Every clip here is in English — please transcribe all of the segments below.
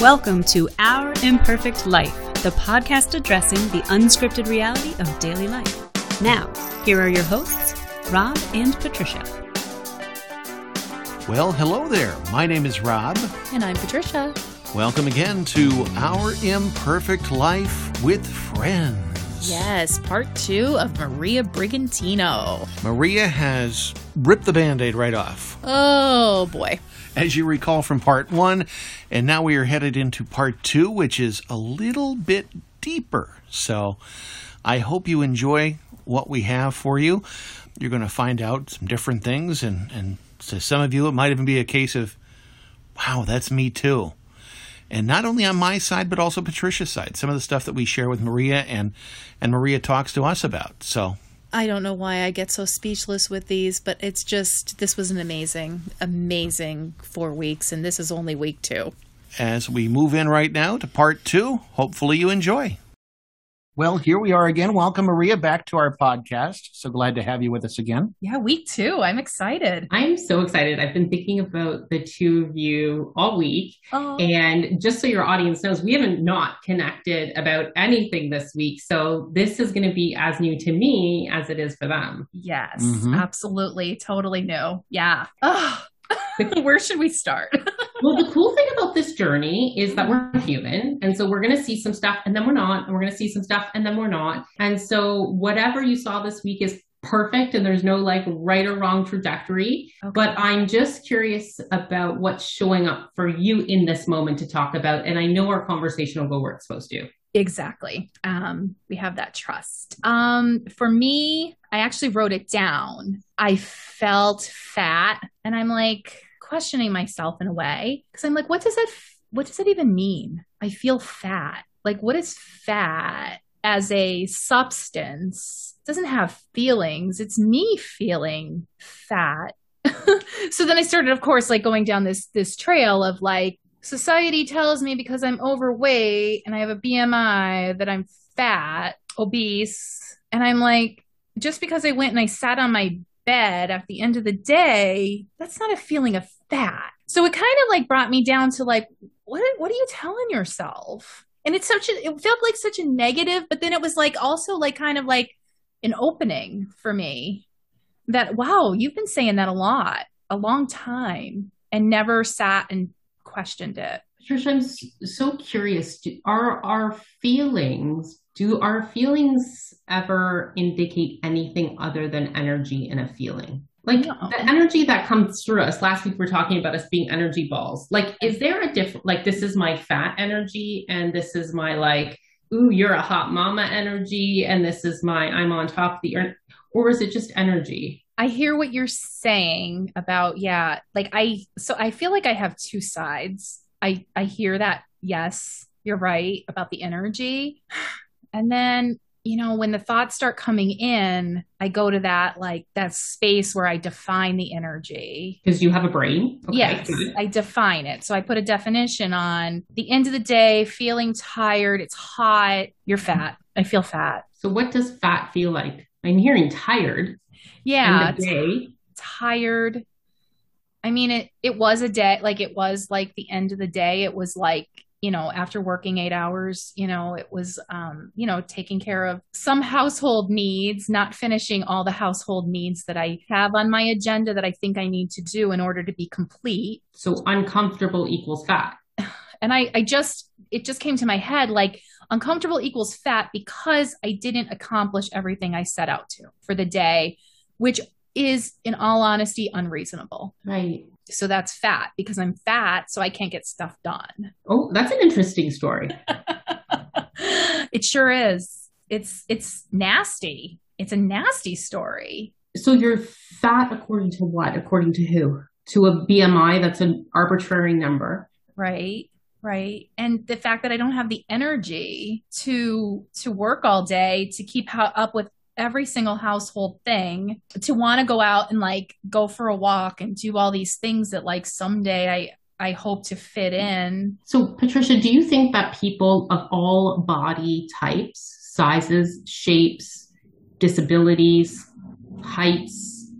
Welcome to Our Imperfect Life, the podcast addressing the unscripted reality of daily life. Now, here are your hosts, Rob and Patricia. Well, hello there. My name is Rob. And I'm Patricia. Welcome again to Our Imperfect Life with Friends. Yes, part two of Maria Brigantino. Maria has ripped the band aid right off. Oh, boy as you recall from part one. And now we are headed into part two, which is a little bit deeper. So I hope you enjoy what we have for you. You're going to find out some different things. And, and to some of you, it might even be a case of, wow, that's me too. And not only on my side, but also Patricia's side. Some of the stuff that we share with Maria and, and Maria talks to us about. So I don't know why I get so speechless with these, but it's just this was an amazing, amazing four weeks, and this is only week two. As we move in right now to part two, hopefully you enjoy. Well, here we are again. Welcome, Maria, back to our podcast. So glad to have you with us again. Yeah, week two. I'm excited. I'm so excited. I've been thinking about the two of you all week. Oh. And just so your audience knows, we haven't not connected about anything this week. So this is going to be as new to me as it is for them. Yes, mm-hmm. absolutely. Totally new. Yeah. Oh, Where should we start? well, the cool thing about this journey is that we're mm-hmm. human. And so we're going to see some stuff and then we're not. And we're going to see some stuff and then we're not. And so whatever you saw this week is perfect and there's no like right or wrong trajectory. Okay. But I'm just curious about what's showing up for you in this moment to talk about. And I know our conversation will go where it's supposed to. Exactly. Um, we have that trust. Um, for me, I actually wrote it down. I felt fat, and I'm like questioning myself in a way because I'm like, what does that? What does that even mean? I feel fat. Like, what is fat as a substance? It doesn't have feelings. It's me feeling fat. so then I started, of course, like going down this this trail of like society tells me because I'm overweight and I have a BMI that I'm fat, obese. And I'm like, just because I went and I sat on my bed at the end of the day, that's not a feeling of fat. So it kind of like brought me down to like, what, what are you telling yourself? And it's such a, it felt like such a negative, but then it was like also like kind of like an opening for me that, wow, you've been saying that a lot, a long time and never sat and questioned it. Patricia, I'm so curious. Do, are our feelings, do our feelings ever indicate anything other than energy in a feeling? Like no. the energy that comes through us. Last week we are talking about us being energy balls. Like, is there a different, like, this is my fat energy and this is my, like, ooh, you're a hot mama energy and this is my, I'm on top of the earth? Or is it just energy? I hear what you're saying about yeah, like I so I feel like I have two sides. I I hear that yes, you're right about the energy. And then, you know, when the thoughts start coming in, I go to that like that space where I define the energy. Because you have a brain. Okay, yes. I define it. So I put a definition on the end of the day, feeling tired, it's hot, you're fat. I feel fat. So what does fat feel like? I'm hearing tired. Yeah. T- tired. I mean, it, it was a day, like it was like the end of the day. It was like, you know, after working eight hours, you know, it was, um, you know, taking care of some household needs, not finishing all the household needs that I have on my agenda that I think I need to do in order to be complete. So uncomfortable equals fat. And I, I just, it just came to my head like uncomfortable equals fat because I didn't accomplish everything I set out to for the day which is, in all honesty, unreasonable. Right. So that's fat because I'm fat, so I can't get stuff done. Oh, that's an interesting story. it sure is. It's it's nasty. It's a nasty story. So you're fat according to what? According to who? To a BMI that's an arbitrary number. Right right and the fact that i don't have the energy to to work all day to keep up with every single household thing to want to go out and like go for a walk and do all these things that like someday I I hope to fit in. So Patricia, do you think that people of all body types, sizes, shapes, disabilities, heights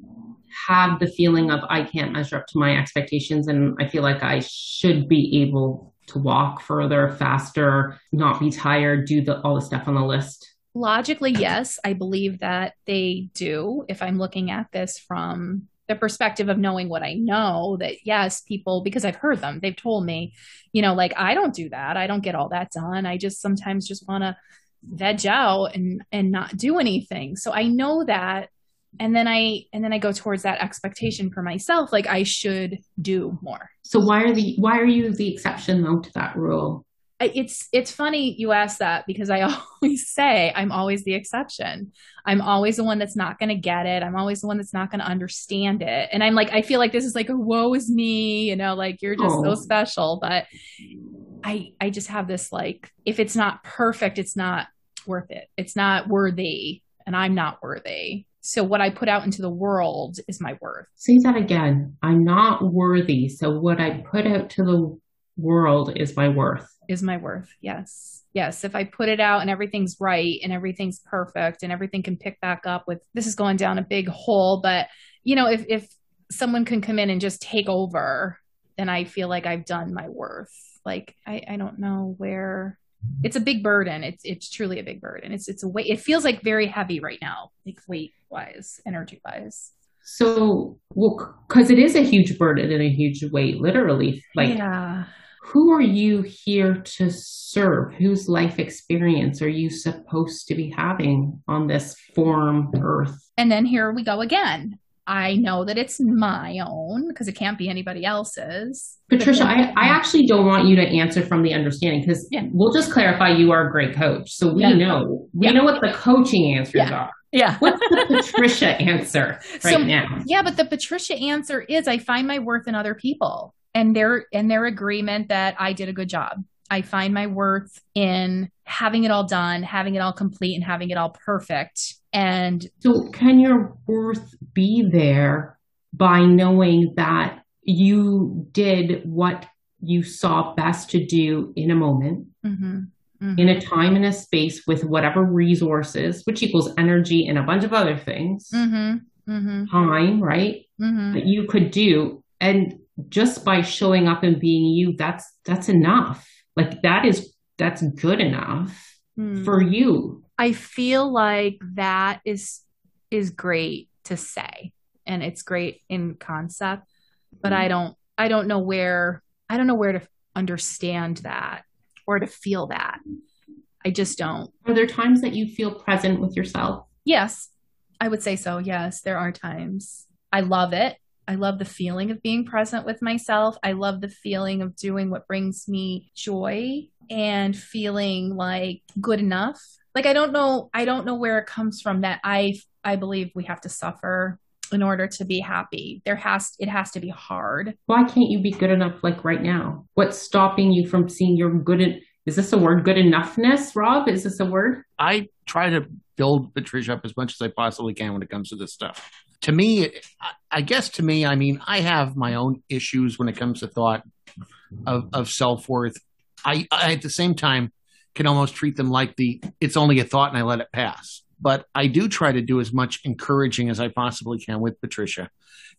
have the feeling of I can't measure up to my expectations and I feel like I should be able to walk further, faster, not be tired, do the, all the stuff on the list? Logically, yes, I believe that they do. If I'm looking at this from the perspective of knowing what I know, that yes, people, because I've heard them, they've told me, you know, like I don't do that. I don't get all that done. I just sometimes just want to veg out and and not do anything. So I know that and then I and then I go towards that expectation for myself like I should do more. So why are the why are you the exception though to that rule? It's it's funny you ask that because I always say I'm always the exception. I'm always the one that's not going to get it. I'm always the one that's not going to understand it. And I'm like I feel like this is like a woe is me, you know, like you're just oh. so special, but I I just have this like if it's not perfect, it's not worth it. It's not worthy and I'm not worthy. So what I put out into the world is my worth. Say that again. I'm not worthy. So what I put out to the world is my worth. Is my worth. Yes. Yes. If I put it out and everything's right and everything's perfect and everything can pick back up with this is going down a big hole. But you know, if if someone can come in and just take over, then I feel like I've done my worth. Like I, I don't know where it's a big burden. It's it's truly a big burden. It's it's a weight. It feels like very heavy right now, like weight wise, energy wise. So, well, because it is a huge burden and a huge weight, literally. Like, yeah. who are you here to serve? Whose life experience are you supposed to be having on this form earth? And then here we go again. I know that it's my own because it can't be anybody else's. Patricia, I, I actually don't want you to answer from the understanding because yeah. we'll just clarify you are a great coach. So we yeah. know we yeah. know what the coaching answers are. Yeah. What's the Patricia answer right so, now? Yeah, but the Patricia answer is I find my worth in other people and their and their agreement that I did a good job. I find my worth in having it all done, having it all complete, and having it all perfect. And so, can your worth be there by knowing that you did what you saw best to do in a moment, mm-hmm. Mm-hmm. in a time and a space with whatever resources, which equals energy and a bunch of other things, mm-hmm. mm-hmm. time, right? Mm-hmm. That you could do. And just by showing up and being you, that's that's enough like that is that's good enough mm. for you. I feel like that is is great to say and it's great in concept, but mm. I don't I don't know where I don't know where to understand that or to feel that. I just don't. Are there times that you feel present with yourself? Yes. I would say so. Yes, there are times. I love it. I love the feeling of being present with myself. I love the feeling of doing what brings me joy and feeling like good enough. Like I don't know I don't know where it comes from that I I believe we have to suffer in order to be happy. There has it has to be hard. Why can't you be good enough like right now? What's stopping you from seeing your good in, is this a word good enoughness, Rob? Is this a word? I try to build Patricia up as much as I possibly can when it comes to this stuff to me, I guess to me, I mean, I have my own issues when it comes to thought of, of self worth. I, I, at the same time, can almost treat them like the it's only a thought and I let it pass. But I do try to do as much encouraging as I possibly can with Patricia.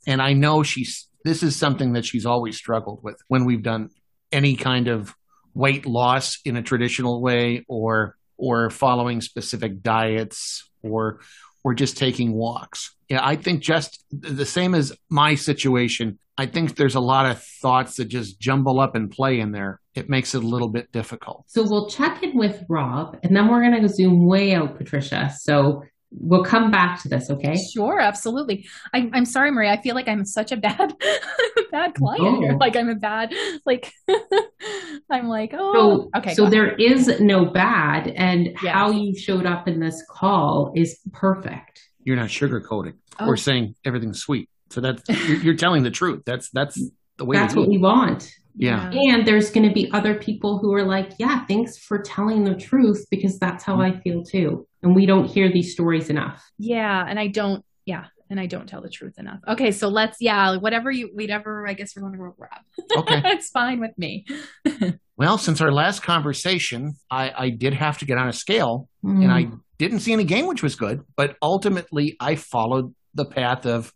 And I know she's, this is something that she's always struggled with when we've done any kind of weight loss in a traditional way or, or following specific diets or, or just taking walks. Yeah, I think just the same as my situation. I think there's a lot of thoughts that just jumble up and play in there. It makes it a little bit difficult. So we'll check in with Rob and then we're going to zoom way out, Patricia. So we'll come back to this, okay? Sure, absolutely. I, am sorry, Maria. I feel like I'm such a bad, bad client here. Like I'm a bad, like I'm like, oh, so, okay. So there is no bad, and yes. how you showed up in this call is perfect. You're not sugarcoating oh. or saying everything's sweet. So that's you're, you're telling the truth. That's that's the way. That's what we want. Yeah. And there's going to be other people who are like, yeah, thanks for telling the truth because that's how I feel too. And we don't hear these stories enough. Yeah. And I don't, yeah. And I don't tell the truth enough. Okay. So let's, yeah, whatever you, whatever, I guess we're going to wrap. Okay. it's fine with me. well, since our last conversation, I, I did have to get on a scale mm. and I didn't see any gain, which was good. But ultimately, I followed the path of,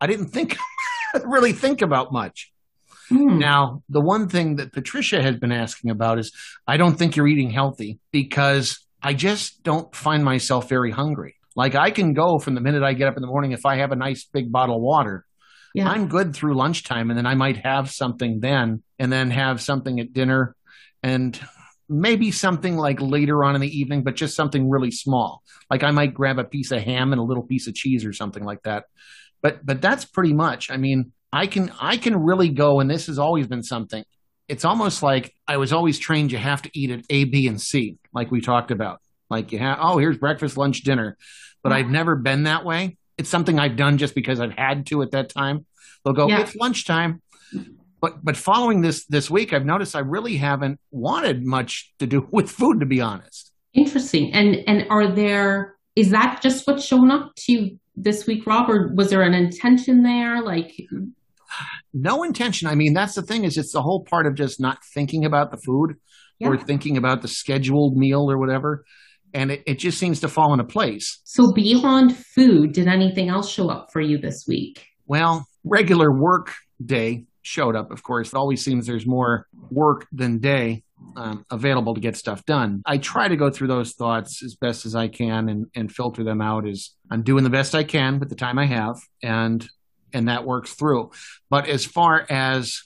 I didn't think, really think about much. Mm. Now, the one thing that Patricia has been asking about is I don't think you're eating healthy because I just don't find myself very hungry. Like I can go from the minute I get up in the morning if I have a nice big bottle of water. Yeah. I'm good through lunchtime and then I might have something then and then have something at dinner and maybe something like later on in the evening, but just something really small. Like I might grab a piece of ham and a little piece of cheese or something like that. But but that's pretty much. I mean, I can I can really go, and this has always been something. It's almost like I was always trained you have to eat at A, B, and C, like we talked about. Like you have oh, here's breakfast, lunch, dinner. But I've never been that way. It's something I've done just because I've had to at that time. They'll go, yeah. it's lunchtime. But but following this this week, I've noticed I really haven't wanted much to do with food, to be honest. Interesting. And and are there is that just what's shown up to you this week, Rob, or was there an intention there? Like no intention. I mean, that's the thing is it's the whole part of just not thinking about the food yeah. or thinking about the scheduled meal or whatever. And it, it just seems to fall into place. So beyond food, did anything else show up for you this week? Well, regular work day showed up, of course. It always seems there's more work than day um, available to get stuff done. I try to go through those thoughts as best as I can and, and filter them out as I'm doing the best I can with the time I have and and that works through. But as far as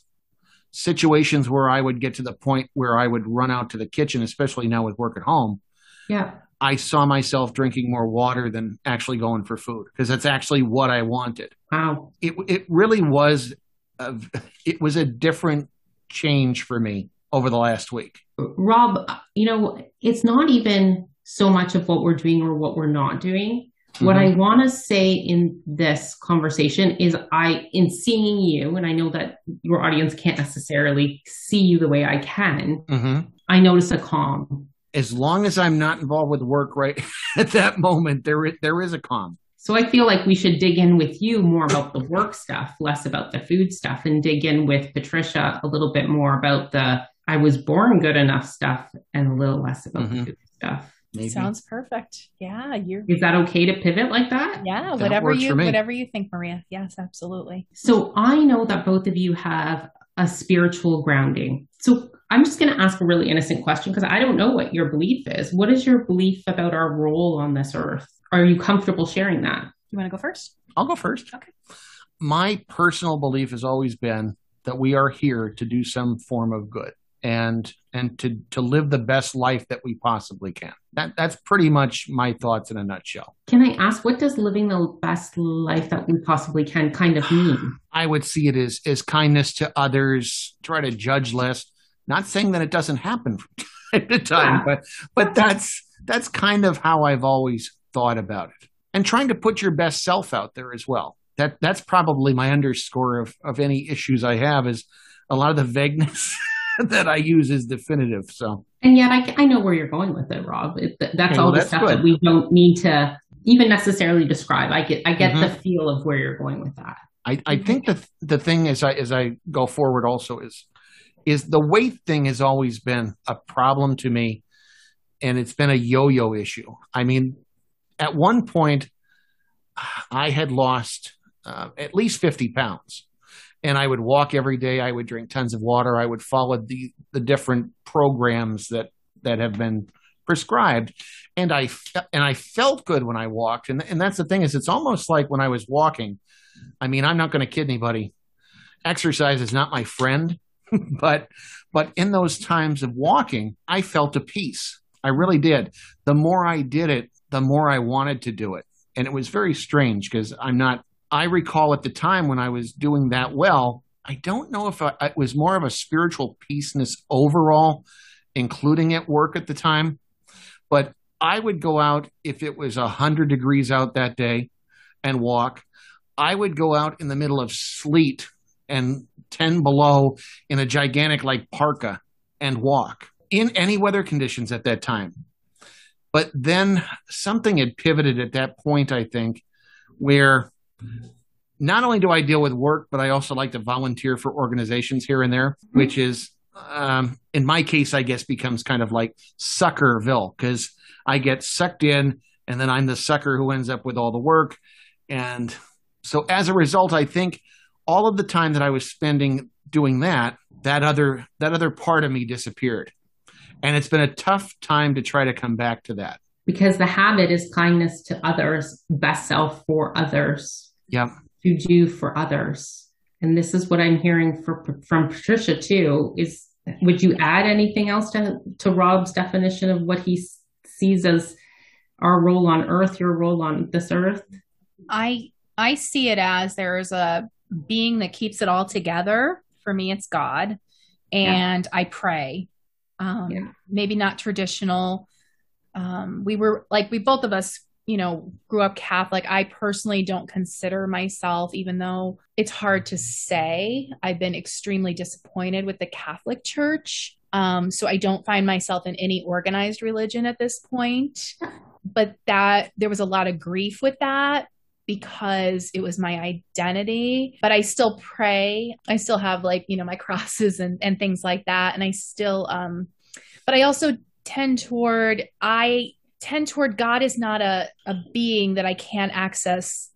situations where I would get to the point where I would run out to the kitchen, especially now with work at home, yeah. I saw myself drinking more water than actually going for food because that's actually what I wanted. Wow. It it really was it was a different change for me over the last week. Rob, you know, it's not even so much of what we're doing or what we're not doing. Mm-hmm. What I want to say in this conversation is I, in seeing you, and I know that your audience can't necessarily see you the way I can, mm-hmm. I notice a calm. As long as I'm not involved with work right at that moment, there is, there is a calm. So I feel like we should dig in with you more about the work stuff, less about the food stuff, and dig in with Patricia a little bit more about the I was born good enough stuff and a little less about mm-hmm. the food stuff. Maybe. Sounds perfect. Yeah, you're. Is that okay to pivot like that? Yeah, that whatever you whatever you think, Maria. Yes, absolutely. So I know that both of you have a spiritual grounding. So I'm just going to ask a really innocent question because I don't know what your belief is. What is your belief about our role on this earth? Are you comfortable sharing that? You want to go first? I'll go first. Okay. My personal belief has always been that we are here to do some form of good and and to to live the best life that we possibly can. That that's pretty much my thoughts in a nutshell. Can I ask what does living the best life that we possibly can kind of mean? I would see it as as kindness to others, try to judge less. Not saying that it doesn't happen from time to time, yeah. but but that's that's kind of how I've always thought about it. And trying to put your best self out there as well. That that's probably my underscore of of any issues I have is a lot of the vagueness that I use is definitive. So, and yet I, I know where you're going with it, Rob. It, that's okay, all well, the that's stuff good. that we don't need to even necessarily describe. I get I get mm-hmm. the feel of where you're going with that. I, I think the the thing as I as I go forward also is is the weight thing has always been a problem to me, and it's been a yo-yo issue. I mean, at one point, I had lost uh, at least fifty pounds and I would walk every day. I would drink tons of water. I would follow the the different programs that that have been prescribed, and I and I felt good when I walked. And and that's the thing is, it's almost like when I was walking. I mean, I'm not going to kid anybody. Exercise is not my friend, but but in those times of walking, I felt a peace. I really did. The more I did it, the more I wanted to do it, and it was very strange because I'm not I recall at the time when I was doing that well, I don't know if I, it was more of a spiritual peaceness overall, including at work at the time. But I would go out if it was 100 degrees out that day and walk. I would go out in the middle of sleet and 10 below in a gigantic like parka and walk in any weather conditions at that time. But then something had pivoted at that point, I think, where not only do I deal with work, but I also like to volunteer for organizations here and there, which is, um, in my case, I guess becomes kind of like Suckerville because I get sucked in and then I'm the sucker who ends up with all the work. And so as a result, I think all of the time that I was spending doing that, that other that other part of me disappeared. And it's been a tough time to try to come back to that. Because the habit is kindness to others, best self for others. Yep. To do for others. And this is what I'm hearing for, from Patricia too is would you add anything else to, to Rob's definition of what he sees as our role on earth, your role on this earth? I I see it as there's a being that keeps it all together. For me, it's God. And yeah. I pray. Um, yeah. maybe not traditional. Um, we were like we both of us you know, grew up Catholic. I personally don't consider myself, even though it's hard to say, I've been extremely disappointed with the Catholic Church. Um, so I don't find myself in any organized religion at this point. But that there was a lot of grief with that because it was my identity. But I still pray. I still have like, you know, my crosses and, and things like that. And I still, um, but I also tend toward, I tend toward God is not a, a being that I can't access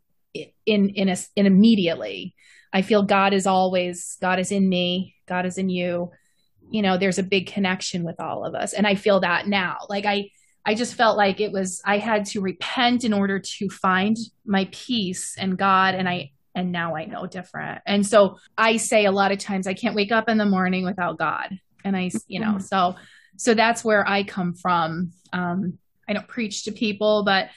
in in a, in immediately. I feel God is always God is in me, God is in you. You know, there's a big connection with all of us, and I feel that now. Like I I just felt like it was I had to repent in order to find my peace and God, and I and now I know different. And so I say a lot of times I can't wake up in the morning without God, and I you know so so that's where I come from. Um, I don't preach to people, but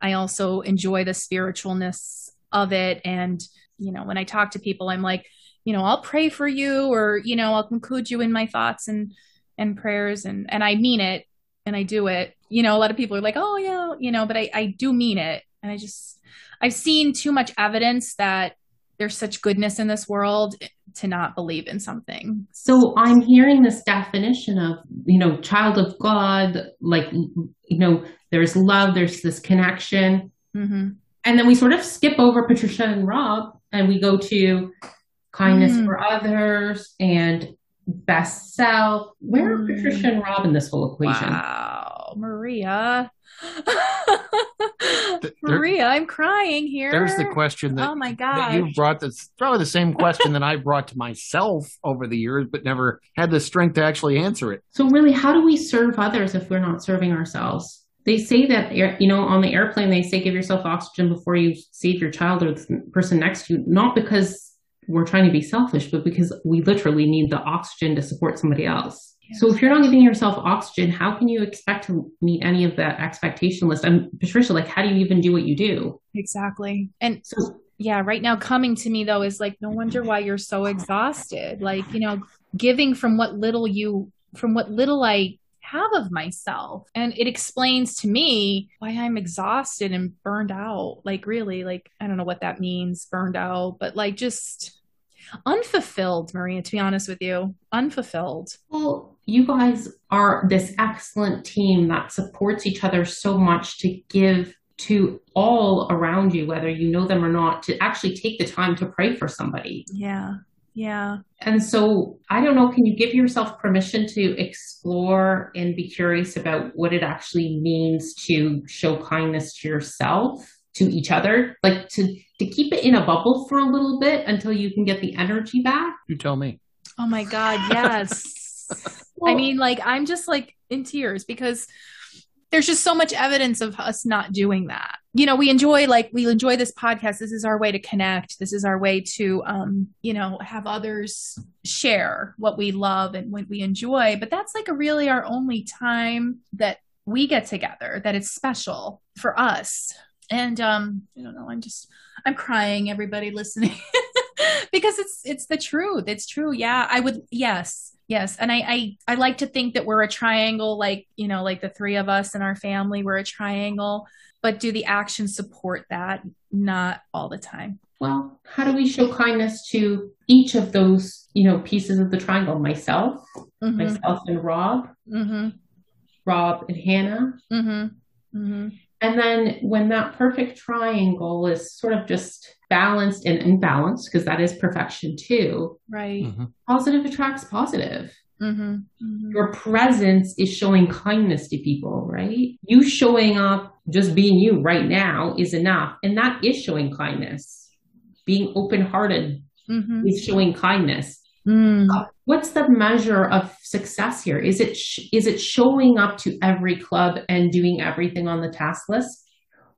I also enjoy the spiritualness of it. And, you know, when I talk to people, I'm like, you know, I'll pray for you or, you know, I'll include you in my thoughts and, and prayers and, and I mean it and I do it. You know, a lot of people are like, oh yeah, you know, but I, I do mean it. And I just, I've seen too much evidence that there's such goodness in this world to not believe in something. So I'm hearing this definition of, you know, child of God, like, you know, there's love, there's this connection. Mm-hmm. And then we sort of skip over Patricia and Rob and we go to kindness mm. for others and best self. Where are mm. Patricia and Rob in this whole equation? Wow, Maria. Maria, I'm crying here. There's the question that, oh my God. you brought. That's probably the same question that I brought to myself over the years, but never had the strength to actually answer it. So, really, how do we serve others if we're not serving ourselves? They say that, you know, on the airplane, they say give yourself oxygen before you save your child or the person next to you, not because we're trying to be selfish, but because we literally need the oxygen to support somebody else. So if you're not giving yourself oxygen, how can you expect to meet any of that expectation list? I'm Patricia, like how do you even do what you do? Exactly. And so yeah, right now coming to me though is like no wonder why you're so exhausted. Like, you know, giving from what little you from what little I have of myself. And it explains to me why I'm exhausted and burned out. Like really, like I don't know what that means, burned out, but like just unfulfilled, Maria, to be honest with you. Unfulfilled. Well, you guys are this excellent team that supports each other so much to give to all around you, whether you know them or not, to actually take the time to pray for somebody. Yeah. Yeah. And so I don't know, can you give yourself permission to explore and be curious about what it actually means to show kindness to yourself? to each other, like to to keep it in a bubble for a little bit until you can get the energy back. You tell me. Oh my god, yes. well, I mean, like I'm just like in tears because there's just so much evidence of us not doing that. You know, we enjoy like we enjoy this podcast. This is our way to connect. This is our way to um, you know, have others share what we love and what we enjoy, but that's like a really our only time that we get together that it's special for us and um i don't know i'm just i'm crying everybody listening because it's it's the truth it's true yeah i would yes yes and I, I i like to think that we're a triangle like you know like the three of us in our family we're a triangle but do the actions support that not all the time well how do we show kindness to each of those you know pieces of the triangle myself mm-hmm. myself and rob mm-hmm. rob and hannah mm-hmm. mm-hmm. And then when that perfect triangle is sort of just balanced and imbalanced, because that is perfection too. Right. Mm-hmm. Positive attracts positive. Mm-hmm. Mm-hmm. Your presence is showing kindness to people, right? You showing up, just being you right now is enough. And that is showing kindness. Being open hearted mm-hmm. is showing kindness. Mm. What's the measure of success here? Is it sh- is it showing up to every club and doing everything on the task list,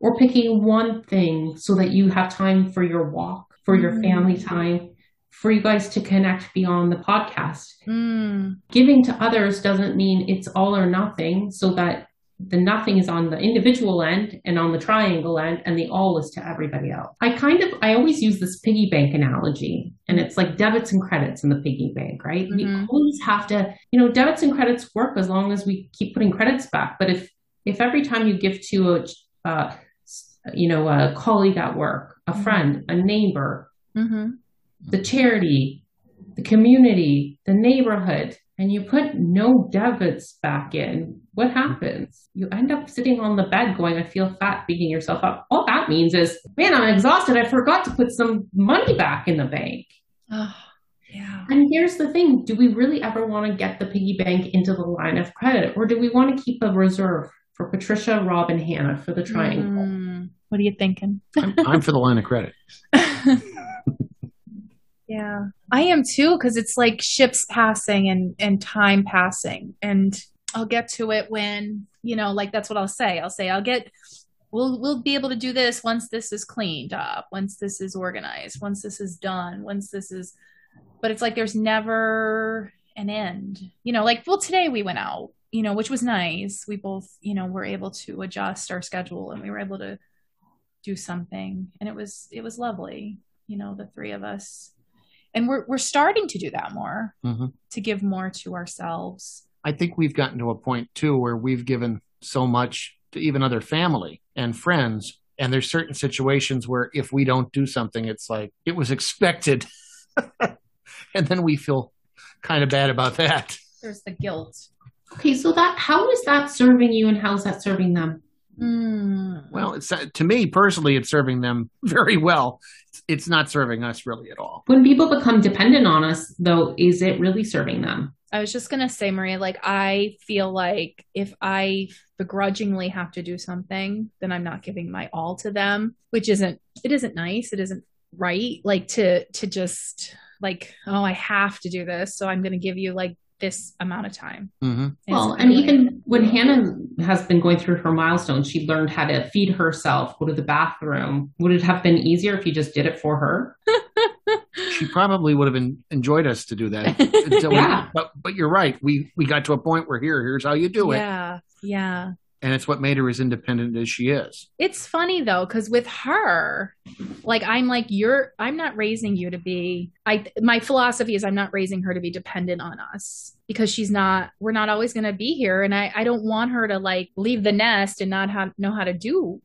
or picking one thing so that you have time for your walk, for your Mm. family time, for you guys to connect beyond the podcast? Mm. Giving to others doesn't mean it's all or nothing, so that the nothing is on the individual end and on the triangle end and the all is to everybody else. I kind of I always use this piggy bank analogy and it's like debits and credits in the piggy bank, right? We Mhm. always have to, you know, debits and credits work as long as we keep putting credits back. But if if every time you give to a uh, you know, a colleague at work, a Mhm. friend, a neighbor, hmm the charity, the community, the neighborhood, and you put no debits back in, what happens? You end up sitting on the bed going, I feel fat, beating yourself up. All that means is, man, I'm exhausted. I forgot to put some money back in the bank. Oh, yeah. And here's the thing do we really ever want to get the piggy bank into the line of credit, or do we want to keep a reserve for Patricia, Rob, and Hannah for the triangle? Mm. What are you thinking? I'm, I'm for the line of credit. yeah, I am too because it's like ships passing and and time passing, and I'll get to it when you know, like that's what I'll say. I'll say I'll get. We'll we'll be able to do this once this is cleaned up, once this is organized, once this is done, once this is. But it's like there's never an end. You know, like well today we went out, you know, which was nice. We both, you know, were able to adjust our schedule and we were able to do something and it was it was lovely you know the three of us and we're we're starting to do that more Mhm. to give more to ourselves I think we've gotten to a point too where we've given so much to even other family and friends. And there's certain situations where if we don't do something, it's like it was expected. and then we feel kind of bad about that. there's the guilt Okay, so that how is that serving you, and how is that serving them? Mm. Well, it's uh, to me personally, it's serving them very well. It's, it's not serving us really at all. When people become dependent on us, though, is it really serving them? i was just gonna say maria like i feel like if i begrudgingly have to do something then i'm not giving my all to them which isn't it isn't nice it isn't right like to to just like oh i have to do this so i'm gonna give you like this amount of time hmm Well, and really- even when Hannah has been going through her milestones, she learned how to feed herself, go to the bathroom. Would it have been easier if you just did it for her? She probably would have en- enjoyed us to do that. Until we- Yeah. but but you're right. We we got to a point where here here's how you do it, yeah yeah and it's what made her as independent as she is. It's funny though, because with her, like I'm like you're. I'm not raising you to be. I my philosophy is I'm not raising her to be dependent on us because she's not. We're not always going to be here, and I I don't want her to like leave the nest and not have know how to do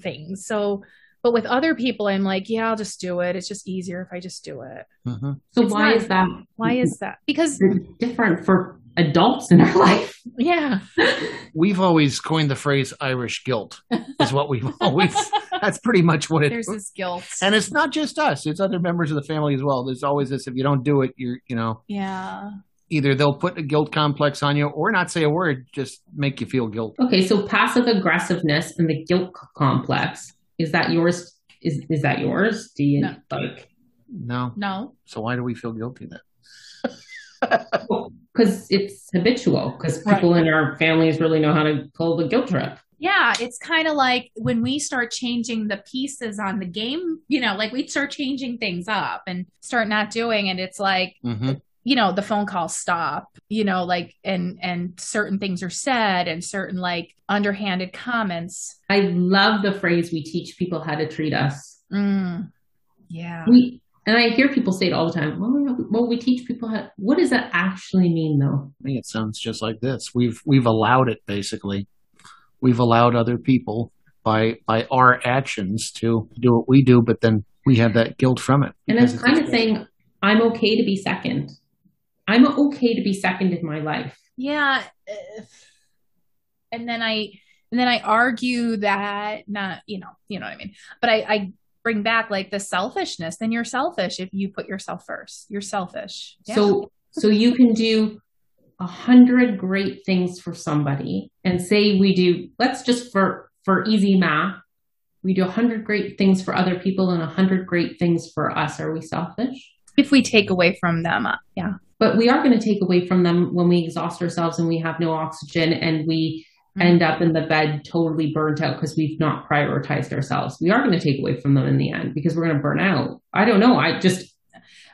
things. So, but with other people, I'm like, yeah, I'll just do it. It's just easier if I just do it. hmm So It's why not- is that? Why is that? Because different for adults in our life? yeah, We've always coined the phrase Irish guilt. Is what we've always. That's pretty much what it there's this guilt. And it's not just us; it's other members of the family as well. There's always this: if you don't do it, you're, you know, yeah. either they'll put a guilt complex on you, or not say a word, just make you feel guilt. Okay, so passive aggressiveness and the guilt complex is that yours? Is is that yours? Do you No. like? No, No. so why do we feel guilty then? Because it's habitual. Because people in our families really know how to pull the guilt trip. Yeah, it's kind of like when we start changing the pieces on the game, you know, like we start changing things up and start not doing it. It's like, hmm you know, the phone calls stop, you know, like, and, and certain things are said and certain like underhanded comments. I love the phrase "we teach people how to treat us." Mm, yeah. We and I hear people say it all the time. Well, yeah, well, we teach people how. What does that actually mean, though? I think it sounds just like this. We've we've allowed it basically. We've allowed other people by by our actions to do what we do, but then we have that guilt from it. And because it's kind of saying, "I'm okay to be second. I'm okay to be second in my life." Yeah. uh, And then I, and then I argue that not, you know, you know what I mean? But I, I bring back like the selfishness. Then you're selfish if you put yourself first. You're selfish. Yeah. So, so you can do a hundred great things for somebody, and say we do. Let's just for for easy math, we do a hundred great things for other people and a hundred great things for us. Are we selfish? If we take away from them, uh, yeah. But we are going to take away from them when we exhaust ourselves and we have no oxygen and we. End up in the bed totally burnt out because we've not prioritized ourselves. We are going to take away from them in the end because we're going to burn out. I don't know. I just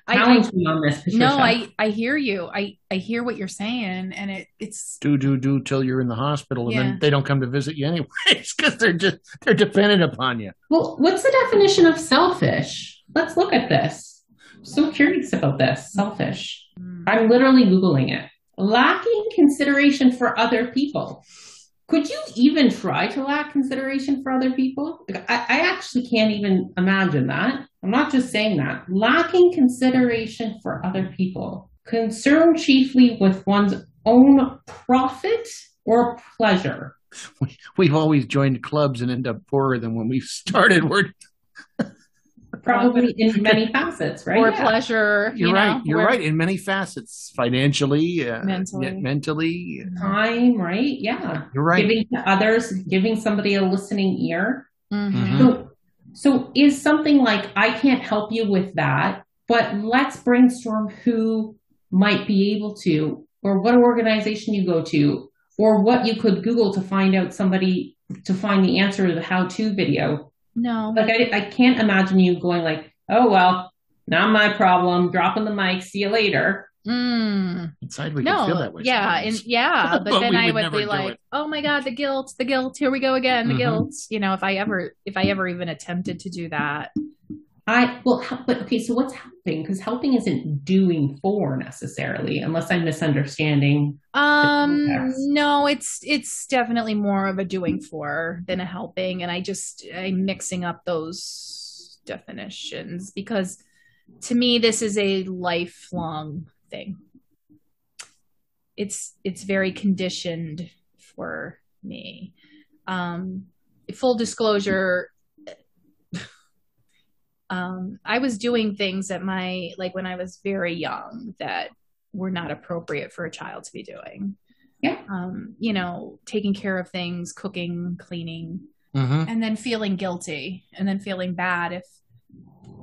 challenge I, me on this. Patricia. No, I I hear you. I I hear what you're saying, and it it's do do do till you're in the hospital, and yeah. then they don't come to visit you anyways because they're just they're dependent upon you. Well, what's the definition of selfish? Let's look at this. So curious about this. Selfish. Mm. I'm literally googling it. Lacking consideration for other people. Could you even try to lack consideration for other people? I, I actually can't even imagine that. I'm not just saying that. Lacking consideration for other people. concerned chiefly with one's own profit or pleasure. We, have always joined clubs and end up poorer than when we started. We're probably in many facets, right? Or yeah. pleasure. You're you right. You're right. In many facets, financially, uh, mentally, mentally, time. Right? Yeah. You're right. Giving to others, giving somebody a listening ear. Mm-hmm. So so is something like, I can't help you with that, but let's brainstorm who might be able to, or what organization you go to, or what you could Google to find out somebody to find the answer to the how to video. No. Like I, I can't imagine you going like, oh, well, not my problem, dropping the mic, see you later. Mm. Inside, we no, feel that way. Yeah, and yeah, but, but then I would, would be like, it. "Oh my god, the guilt, the guilt! Here we go again, the mm-hmm. guilt." You know, if I ever, if I ever even attempted to do that, I well, but okay. So what's helping? Because helping isn't doing for necessarily, unless I'm misunderstanding. Um, no, it's it's definitely more of a doing for than a helping, and I just I'm mixing up those definitions because to me this is a lifelong thing. It's it's very conditioned for me. Um, full disclosure, um, I was doing things at my like when I was very young that were not appropriate for a child to be doing. Yeah. Um, you know, taking care of things, cooking, cleaning, mm-hmm. and then feeling guilty and then feeling bad if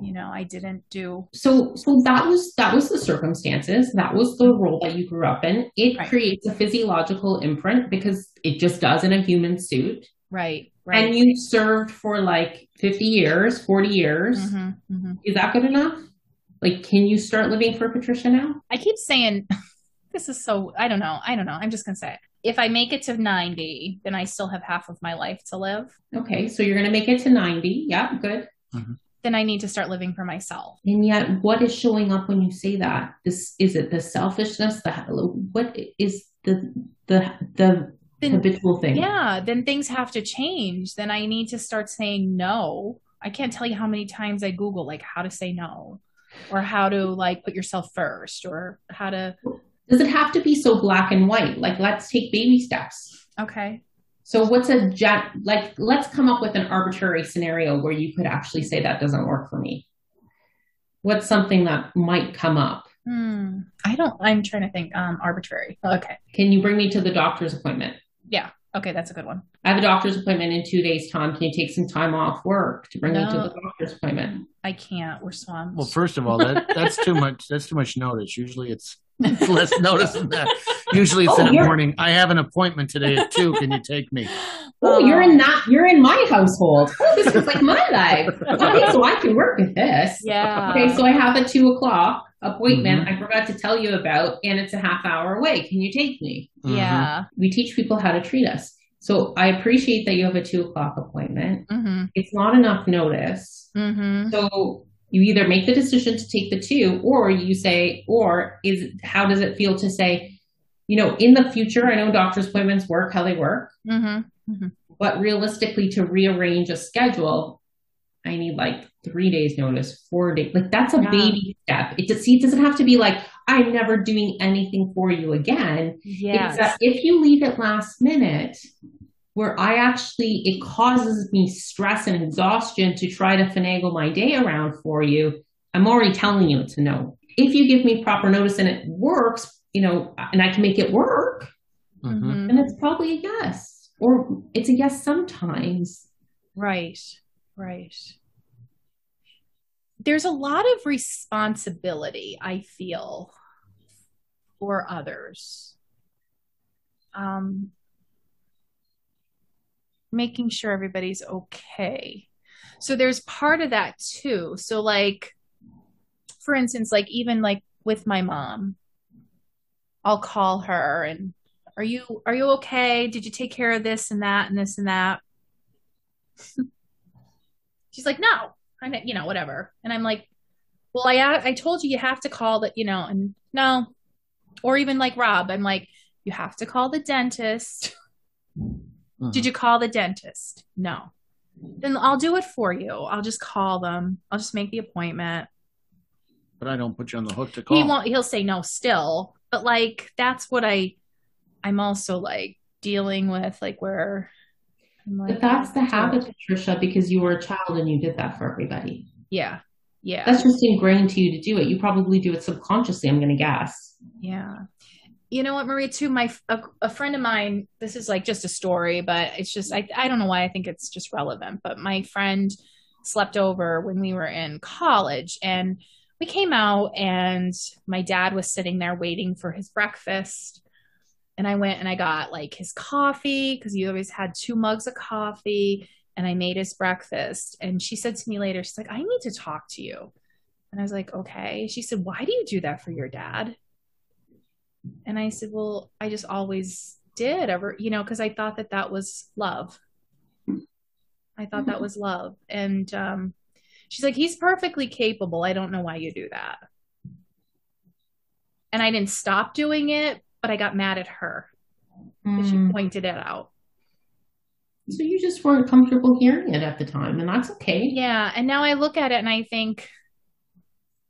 you know i didn't do so so that was that was the circumstances that was the role that you grew up in it right. creates a physiological imprint because it just does in a human suit right right and you served for like 50 years 40 years mm-hmm, mm-hmm. is that good enough like can you start living for patricia now i keep saying this is so i don't know i don't know i'm just gonna say it if I make it to 90, then I still have half of my life to live. Okay, so you're going to make it to 90. Yeah, good. Mm-hmm then I need to start living for myself. And yet, what is showing up when you say that? This is it the selfishness? The what is the the the then, habitual thing? Yeah, then things have to change. Then I need to start saying no. I can't tell you how many times I Google like how to say no, or how to like put yourself first, or how to. Does it have to be so black and white? Like, let's take baby steps. Okay. So what's a jet like let's come up with an arbitrary scenario where you could actually say that doesn't work for me. What's something that might come up? Hmm. I don't I'm trying to think um arbitrary. Okay. Can you bring me to the doctor's appointment? Yeah. Okay, that's a good one. I have a doctor's appointment in two days' time. Can you take some time off work to bring no, me to the doctor's appointment? I can't. We're swamped. Well, first of all, that that's too much. That's too much notice. Usually, it's less notice than that. Usually it's oh, in the morning. I have an appointment today at two. Can you take me? Oh, oh, you're in that. You're in my household. Oh, this is like my life. Okay, so I can work with this. Yeah. Okay, so I have a two o'clock appointment mm-hmm. I forgot to tell you about, and it's a half hour away. Can you take me? Mm-hmm. Yeah. We teach people how to treat us. So I appreciate that you have a two o'clock appointment. Mm-hmm. It's not enough notice. Mm-hmm. So you either make the decision to take the two or you say or is how does it feel to say you know in the future i know doctor's appointments work how they work mm-hmm. Mm-hmm. but realistically to rearrange a schedule i need like three days notice four days like that's a yeah. baby step it, just, it doesn't have to be like i'm never doing anything for you again yes. if you leave it last minute where I actually, it causes me stress and exhaustion to try to finagle my day around for you, I'm already telling you it's a no. If you give me proper notice and it works, you know, and I can make it work, mm-hmm. then it's probably a yes. Or it's a yes sometimes. Right, right. There's a lot of responsibility I feel for others. Um, making sure everybody's okay. So there's part of that too. So like for instance, like even like with my mom, I'll call her and are you are you okay? Did you take care of this and that and this and that? She's like, no, You know, whatever. And I'm like, well, I I told you you have to call that, you know, and no, or even like Rob, I'm like, you have to call the dentist. Mm-hmm. Did you call the dentist? No. Then I'll do it for you. I'll just call them. I'll just make the appointment. But I don't put you on the hook to call. He won't. He'll say no still. But like that's what I. I'm also like dealing with like where. Like, but that's the habit, Patricia, because you were a child and you did that for everybody. Yeah. Yeah. That's just ingrained to you to do it. You probably do it subconsciously, I'm going to guess. Yeah you know what, Maria, too, my a, a, friend of mine, this is like just a story, but it's just I I don't know why I think it's just relevant, but my friend slept over when we were in college and we came out and my dad was sitting there waiting for his breakfast. And I went and I got like his coffee because he always had two mugs of coffee and I made his breakfast. And she said to me later, she's like, I need to talk to you. And I was like, okay. She said, Why do you do that for your dad? And I said, Well, I just always did ever, you know, because I thought that that was love. I thought that was love. And um, she's like, He's perfectly capable. I don't know why you do that. And I didn't stop doing it, but I got mad at her because mm. she pointed it out. So you just weren't comfortable hearing it at the time, and that's okay. Yeah. And now I look at it and I think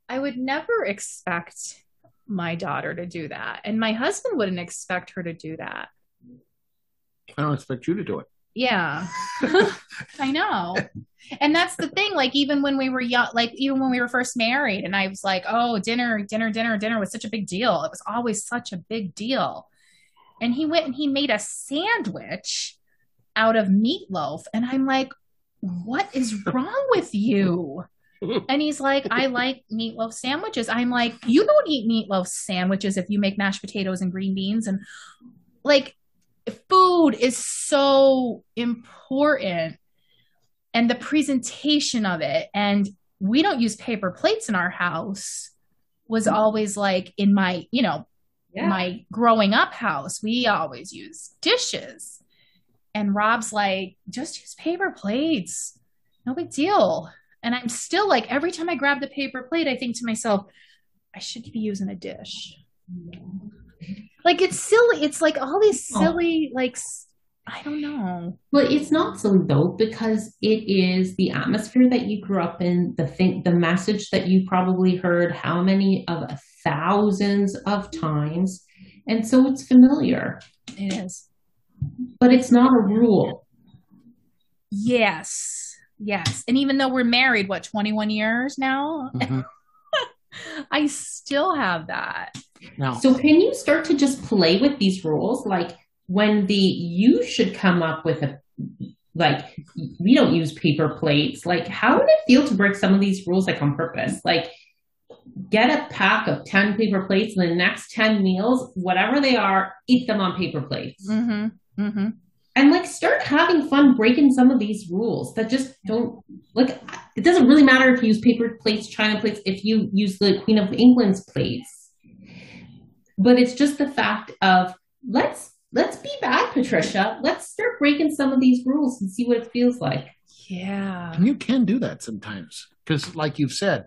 I would never expect my daughter to do that. And my husband wouldn't expect her to do that. I don't expect you to do it. Yeah. I know. And that's the thing. Like, even when we were young, like, even when we were first married, and I was like, oh, dinner, dinner, dinner, dinner was such a big deal. It was always such a big deal. And he went and he made a sandwich out of meatloaf. And I'm like, what is wrong with you? and he's like, I like meatloaf sandwiches. I'm like, you don't eat meatloaf sandwiches if you make mashed potatoes and green beans. And like, food is so important and the presentation of it. And we don't use paper plates in our house was mm-hmm. always like in my, you know, yeah. my growing up house, we always use dishes. And Rob's like, just use paper plates. No big deal. And I'm still like, every time I grab the paper plate, I think to myself, I should be using a dish. Like it's silly. It's like all these oh. silly, like, I don't know. Well, it's not silly though, because it is the atmosphere that you grew up in, the thing, the message that you probably heard how many of thousands of times. And so it's familiar. It is. But it's not a rule. Yes Yes. And even though we're married, what, 21 years now? Mm-hmm. I still have that. No. So can you start to just play with these rules? Like when the you should come up with a like we don't use paper plates. Like how would it feel to break some of these rules like on purpose? Like get a pack of 10 paper plates and the next 10 meals, whatever they are, eat them on paper plates. Mm-hmm. Mm-hmm and like start having fun breaking some of these rules that just don't like it doesn't really matter if you use paper plates china plates if you use the queen of england's plates but it's just the fact of let's let's be bad patricia let's start breaking some of these rules and see what it feels like yeah and you can do that sometimes because like you've said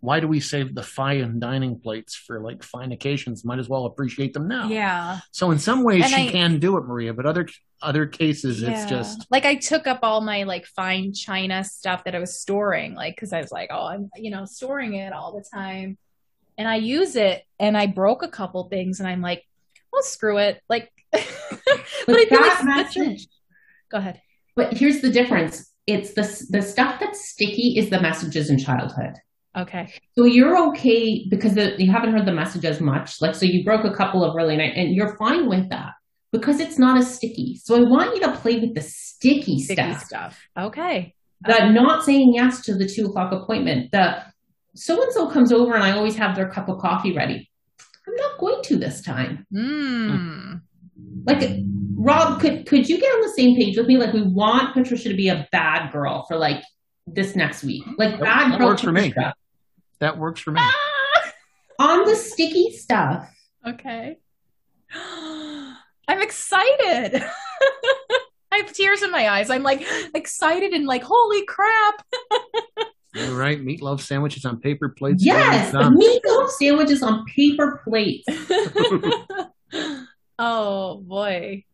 why do we save the fine dining plates for like fine occasions? Might as well appreciate them now. Yeah. So in some ways and she I, can do it, Maria, but other other cases yeah. it's just like I took up all my like fine china stuff that I was storing, like because I was like, oh, I'm you know storing it all the time, and I use it, and I broke a couple things, and I'm like, well, screw it, like. but, but I feel like message. Go ahead. But here's the difference: it's the the stuff that's sticky is the messages in childhood. Okay. So you're okay because the, you haven't heard the message as much. Like, so you broke a couple of really nice, and you're fine with that because it's not as sticky. So I want you to play with the sticky, sticky stuff. stuff. Okay. The not saying yes to the two o'clock appointment, the so and so comes over and I always have their cup of coffee ready. I'm not going to this time. Mm. Like Rob, could could you get on the same page with me? Like we want Patricia to be a bad girl for like this next week. Like That- bad that girl works for me. That works for me. On the sticky stuff. Okay. I'm excited. I have tears in my eyes. I'm like excited and like, holy crap. You're right. Meatloaf sandwiches on paper plates. Yes, Done. meatloaf sandwiches on paper plates. oh boy.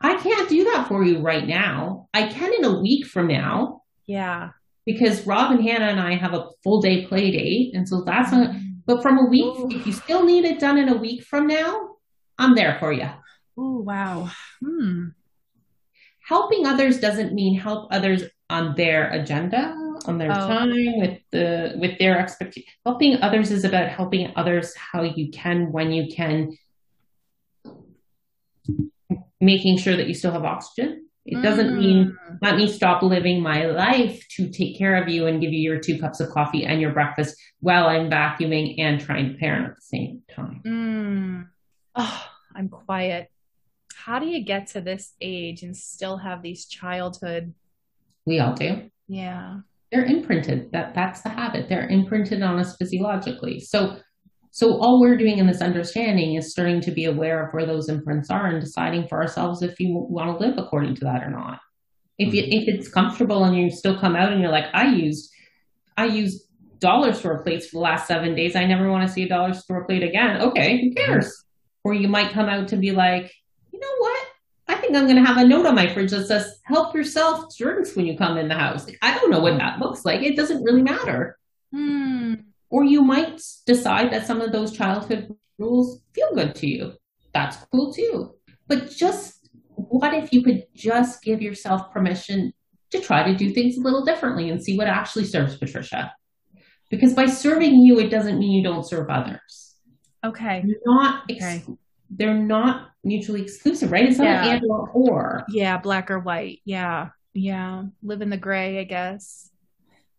I can't do that for you right now. I can in a week from now Yeah. because Rob and Hannah and I have a full day play date. And so that's not, but from a week, Ooh. if you still need it done in a week from now, I'm there for you. Oh wow. Hmm. Helping others doesn't mean help others on their agenda, on their Oh. time, with the with their expectation. Helping others is about helping others how you can, when you can, making sure that you still have oxygen. It doesn't mean Mm. let me stop living my life to take care of you and give you your two cups of coffee and your breakfast while I'm vacuuming and trying to parent at the same time. Mm. Oh, I'm quiet. How do you get to this age and still have these childhood? We all do. Yeah. They're imprinted. That that's the habit. They're imprinted on us physiologically. So so all we're doing in this understanding is starting to be aware of where those imprints are and deciding for ourselves if you want to live according to that or not. If you, if it's comfortable and you still come out and you're like, I used I used dollar store plates for the last seven days. I never want to see a dollar store plate again. Okay, who mm-hmm. cares? Or you might come out to be like, you know what? Think I'm going to have a note on my fridge that says, help yourself drinks when you come in the house. Like, I don't know what that looks like. It doesn't really matter. Hmm. Or you might decide that some of those childhood rules feel good to you. That's cool too. But just what if you could just give yourself permission to try to do things a little differently and see what actually serves Patricia? Because by serving you, it doesn't mean you don't serve others. Okay. They're not, ex- Okay. They're not mutually exclusive, right? It's not Yeah. an and or or. Yeah, black or white. Yeah. Yeah. Live in the gray, I guess.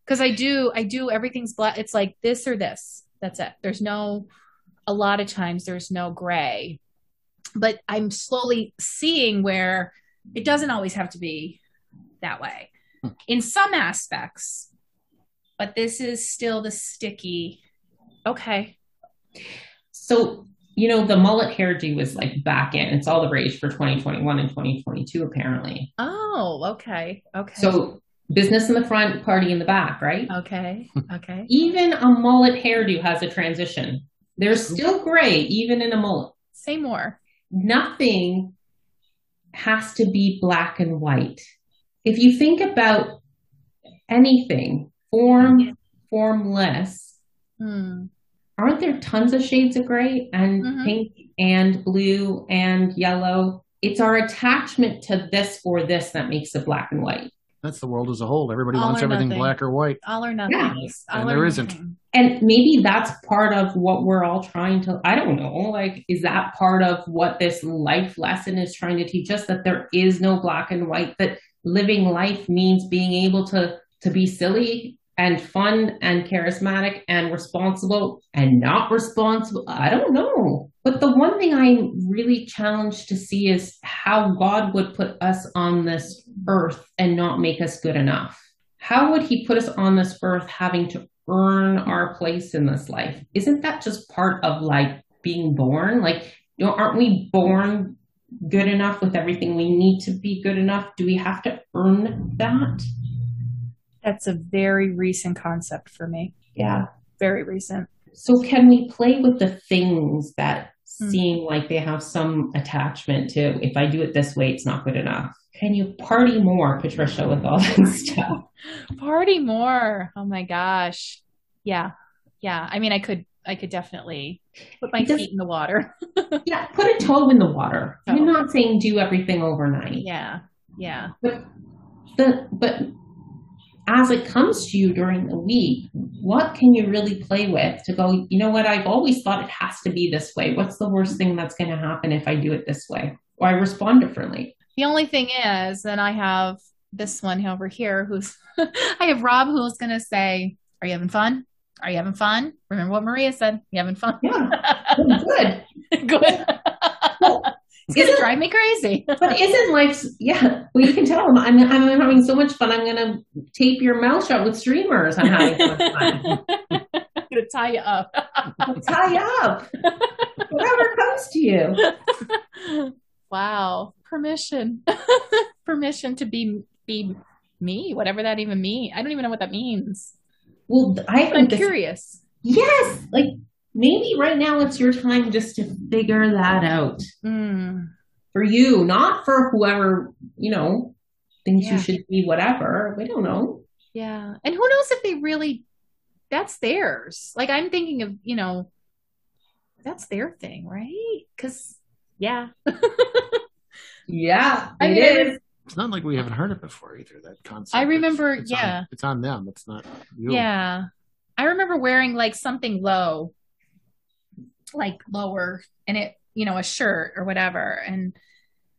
Cause I do, I do, everything's black. It's like this or this. That's it. There's no, a lot of times there's no gray. But I'm slowly seeing where it doesn't always have to be that way hmm. in some aspects. But this is still the sticky. Okay. So, you know, the mullet hairdo was like back in. It's all the rage for 2021 and 2022, apparently. Oh, okay. Okay. So, business in the front, party in the back, right? okay. Okay. Even a mullet hairdo has a transition. They're still gray, even in a mullet. Say more. Nothing has to be black and white. If you think about anything, form, formless, Hmm. Aren't there tons of shades of gray and Mhm. pink and blue and yellow? It's our attachment to this or this that makes it black and white. That's the world as a whole. Everybody All wants everything nothing. black or white. All or nothing. Yeah. All And or there isn't. And maybe that's part of what we're all trying to, I don't know, like, is that part of what this life lesson is trying to teach us that there is no black and white, that living life means being able to, to be silly and fun and charismatic and responsible and not responsible. I don't know. But the one thing I'm really challenged to see is how God would put us on this earth and not make us good enough. How would He put us on this earth having to earn our place in this life? Isn't that just part of like being born? Like, you know, aren't we born good enough with everything we need to be good enough? Do we have to earn that? That's a very recent concept for me. Yeah. Very recent. So can we play with the things that Hmm. seem like they have some attachment to if I do it this way, it's not good enough? Can you party more, Patricia, with all that stuff? Party more. Oh my gosh. Yeah. Yeah. I mean, I could, I could definitely put my does- feet in the water. yeah, put a toe in the water. I'm Oh. not saying do everything overnight. yeah. Yeah. But the but as it comes to you during the week, what can you really play with to go, you know what, I've always thought it has to be this way. What's the worst thing that's going to happen if I do it this way? Or I respond differently. The only thing is, then I have this one over here who's, I have Rob who's going to say, Are you having fun? Are you having fun? Remember what Maria said? You having fun? Yeah. good. Good. Well, It's drive me crazy. But isn't life? Yeah, well, you can tell them I'm, I'm having so much fun. I'm gonna tape your mouth shut with streamers. I'm having so much fun. I'm gonna tie you up. Tie you up. Whatever comes to you. wow. Permission. Permission to be be me, whatever that even means. I don't even know what that means. Well, I I'm this, curious. yes, like maybe right now it's your time just to figure that out Mm. for you, not for whoever you know thinks Yeah. you should be. Whatever. We don't know. Yeah. And who knows if they really that's theirs. Like I'm thinking of, you know, that's their thing, right? Cuz yeah. Yeah, I mean, is. It's not like we haven't heard it before either. That concept. I It's- remember, it's yeah. on, it's on them. It's not you. Yeah. I remember wearing like something low, like lower, and it, you know, a shirt or whatever. And,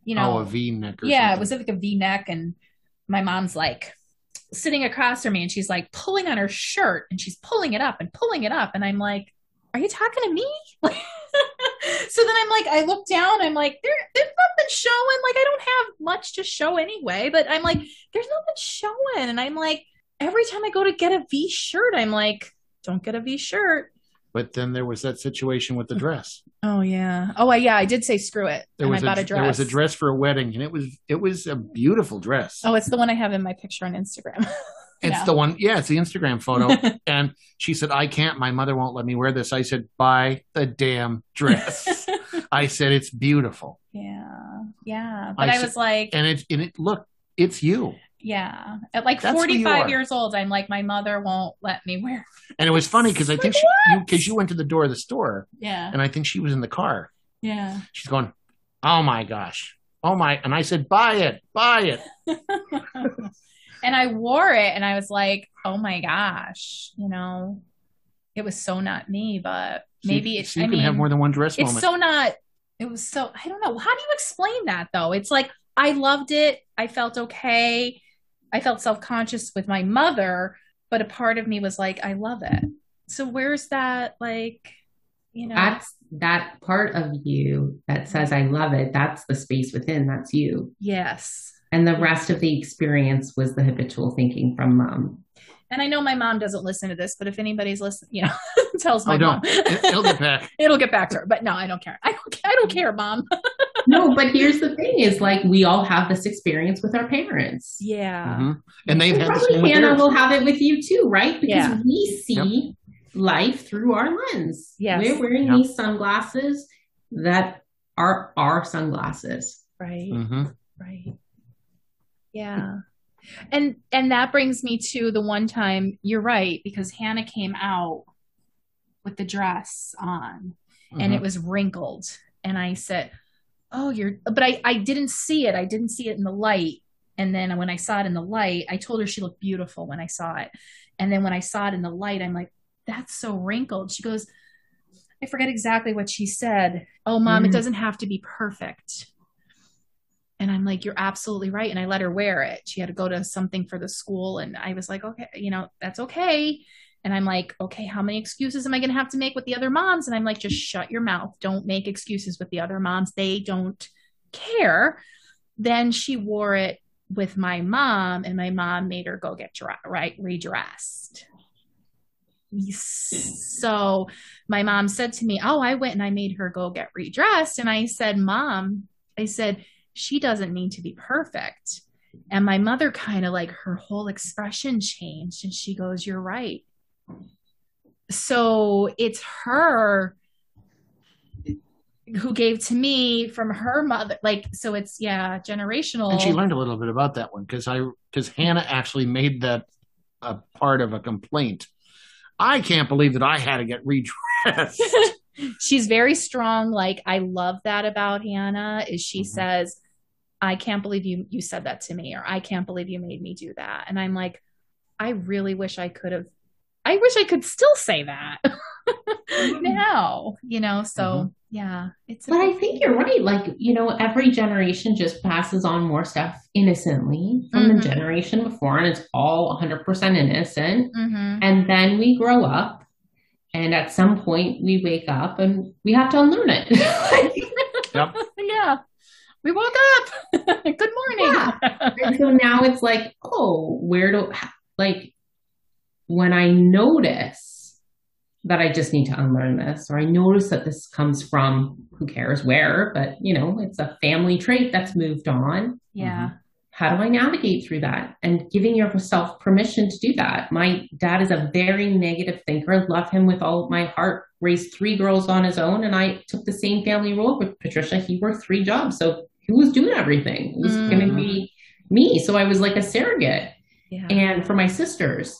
you know, oh, a V neck. Or yeah, it was like a V neck. And my mom's like sitting across from me and she's like pulling on her shirt and she's pulling it up and pulling it up. And I'm like, are you talking to me? so then I'm like, I look down, I'm like, there, there's nothing showing. Like, I don't have much to show anyway, but I'm like, there's nothing showing. And I'm like, every time I go to get a V shirt, I'm like, don't get a V shirt. But then there was that situation with the mm. dress. Oh yeah. Oh I, yeah. I did say screw it, There and was I bought a, dress. there was a dress for a wedding, and it was it was a beautiful dress. Oh, it's the one I have in my picture on Instagram. it's the one. Yeah, it's the Instagram photo. and she said, "I can't. My mother won't let me wear this." I said, "Buy the damn dress." I said, "It's beautiful." yeah, yeah. But I was like, and it and it look it's you yeah. At like That's 45 years old, I'm like, my mother won't let me wear. and it was funny because i Like think she you because you went to the door of the store Yeah, and i think she was in the car. Yeah. she's going oh my gosh. Oh my and i said buy it. Buy it. And I wore it, and I was like, oh my gosh, you know, it was so not me, but So maybe you, it's. so you I can mean, have more than one dress it's moment. so not it was so i don't know. How do you explain that though? It's like i loved it. I felt okay i felt self-conscious with my mother but a part of me was like i love it so where's that like you know That's that part of you that says, I love it. That's the space within. That's you. yes And the rest of the experience was the habitual thinking from mom. and i know my mom doesn't listen to this but if anybody's listening you know tells my oh mom don't It- it'll get back it'll get back to her but no i don't care i don't, I don't care mom No, but here's the thing is like we all have this experience with our parents. yeah Mhm. and they've And had probably Hannah will have it with you too, right? Because Yeah. we see life through our lens. Yes. We're wearing Yep. these sunglasses that are our sunglasses. right Mm-hmm. Right. Yeah. And and that brings me to the one time you're right because Hannah came out with the dress on and Mhm. it was wrinkled and I said, "Oh, you're but I I didn't see it. I didn't see it in the light." And then when I saw it in the light, I told her she looked beautiful when I saw it. And then when I saw it in the light, I'm like, "That's so wrinkled." She goes, I forget exactly what she said. Oh, mom, it Mhm. doesn't have to be perfect. And I'm like, you're absolutely right. And I let her wear it. She had to go to something for the school. And I was like, okay, you know, that's okay. And I'm like, okay, how many excuses am I going to have to make with the other moms? And I'm like, just shut your mouth. Don't make excuses with the other moms. They don't care. Then she wore it with my mom, and my mom made her go get dra- right redressed. So my mom said to me, Oh, I went and I made her go get redressed. And I said, Mom, I said, she doesn't need to be perfect. And my mother kind of like her whole expression changed and she goes, You're right. So it's her who gave to me from her mother. Like, so it's, yeah, generational. and she learned a little bit about that one because i because hannah actually made that a part of a complaint i can't believe that i had to get redressed she's very strong like i love that about hannah is she Mhm. says i can't believe you you said that to me or i can't believe you made me do that and i'm like i really wish i could have i wish i could still say that now you know so Mhm. Yeah. It's but I think you're right. Like, you know, every generation just passes on more stuff innocently from Mhm. the generation before, and it's all 100% innocent. Mhm. And then we grow up, and at some point we wake up and we have to unlearn it. Yep. yeah. We woke up. Good morning. and so now it's like, oh, where do, like, when I notice that I just need to unlearn this, or I notice that this comes from who cares where, but you know, it's a family trait that's moved on. yeah. How do I navigate through that? And giving yourself permission to do that. My dad is a very negative thinker. Love him with all my heart. Raised three girls on his own, and I took the same family role with Patricia. He worked three jobs, so he was doing everything. It was Mm. going to be me. So I was like a surrogate Yeah. and for my sisters.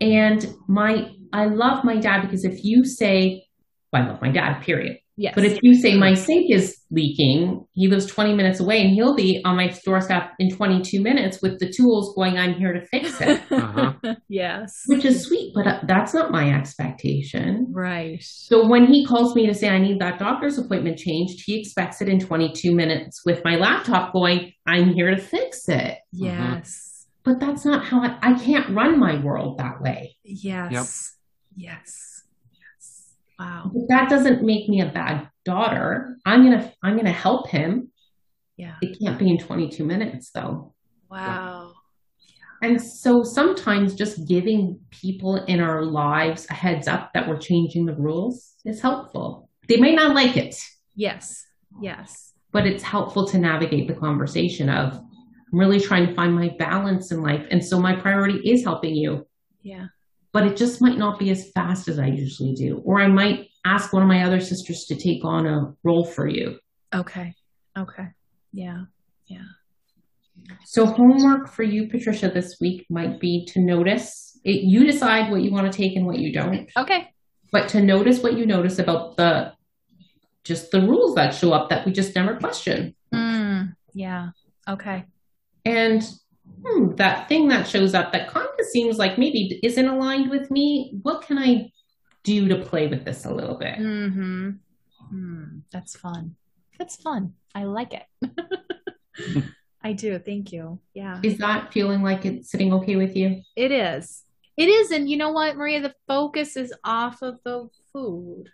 And my I love my dad because if you say, well, I love my dad, period. yes. But if you say my sink is leaking, he lives 20 minutes away and he'll be on my doorstep in 22 minutes with the tools going, I'm here to fix it, Uh-huh. yes. which is sweet, but uh, that's not my expectation. Right. So when he calls me to say I need that doctor's appointment changed, he expects it in 22 minutes with my laptop going, I'm here to fix it. Yes. But that's not how I, I can't run my world that way. Yes. Yes. Yes. Wow. But that doesn't make me a bad daughter. I'm gonna I'm gonna help him. Yeah. It can't be in 22 minutes though. Wow. And so sometimes just giving people in our lives a heads up that we're changing the rules is helpful. They may not like it, Yes. Yes. but it's helpful to navigate the conversation of I'm really trying to find my balance in life. And so my priority is helping you, Yeah. but it just might not be as fast as I usually do. Or I might ask one of my other sisters to take on a role for you. Okay. Okay. Yeah. Yeah. So homework for you, Patricia, this week might be to notice it, you decide what you want to take and what you don't, Okay. but to notice what you notice about the just the rules that show up that we just never question. Mm, yeah. Okay. And hmm, that thing that shows up that kind of seems like maybe isn't aligned with me. What can I do to play with this a little bit? Mm-hmm. Hmm. That's fun. That's fun. I like it. I do. Thank you. Yeah. Is that feeling like it's sitting okay with you? It is. It is. And you know what, Maria? The focus is off of the food.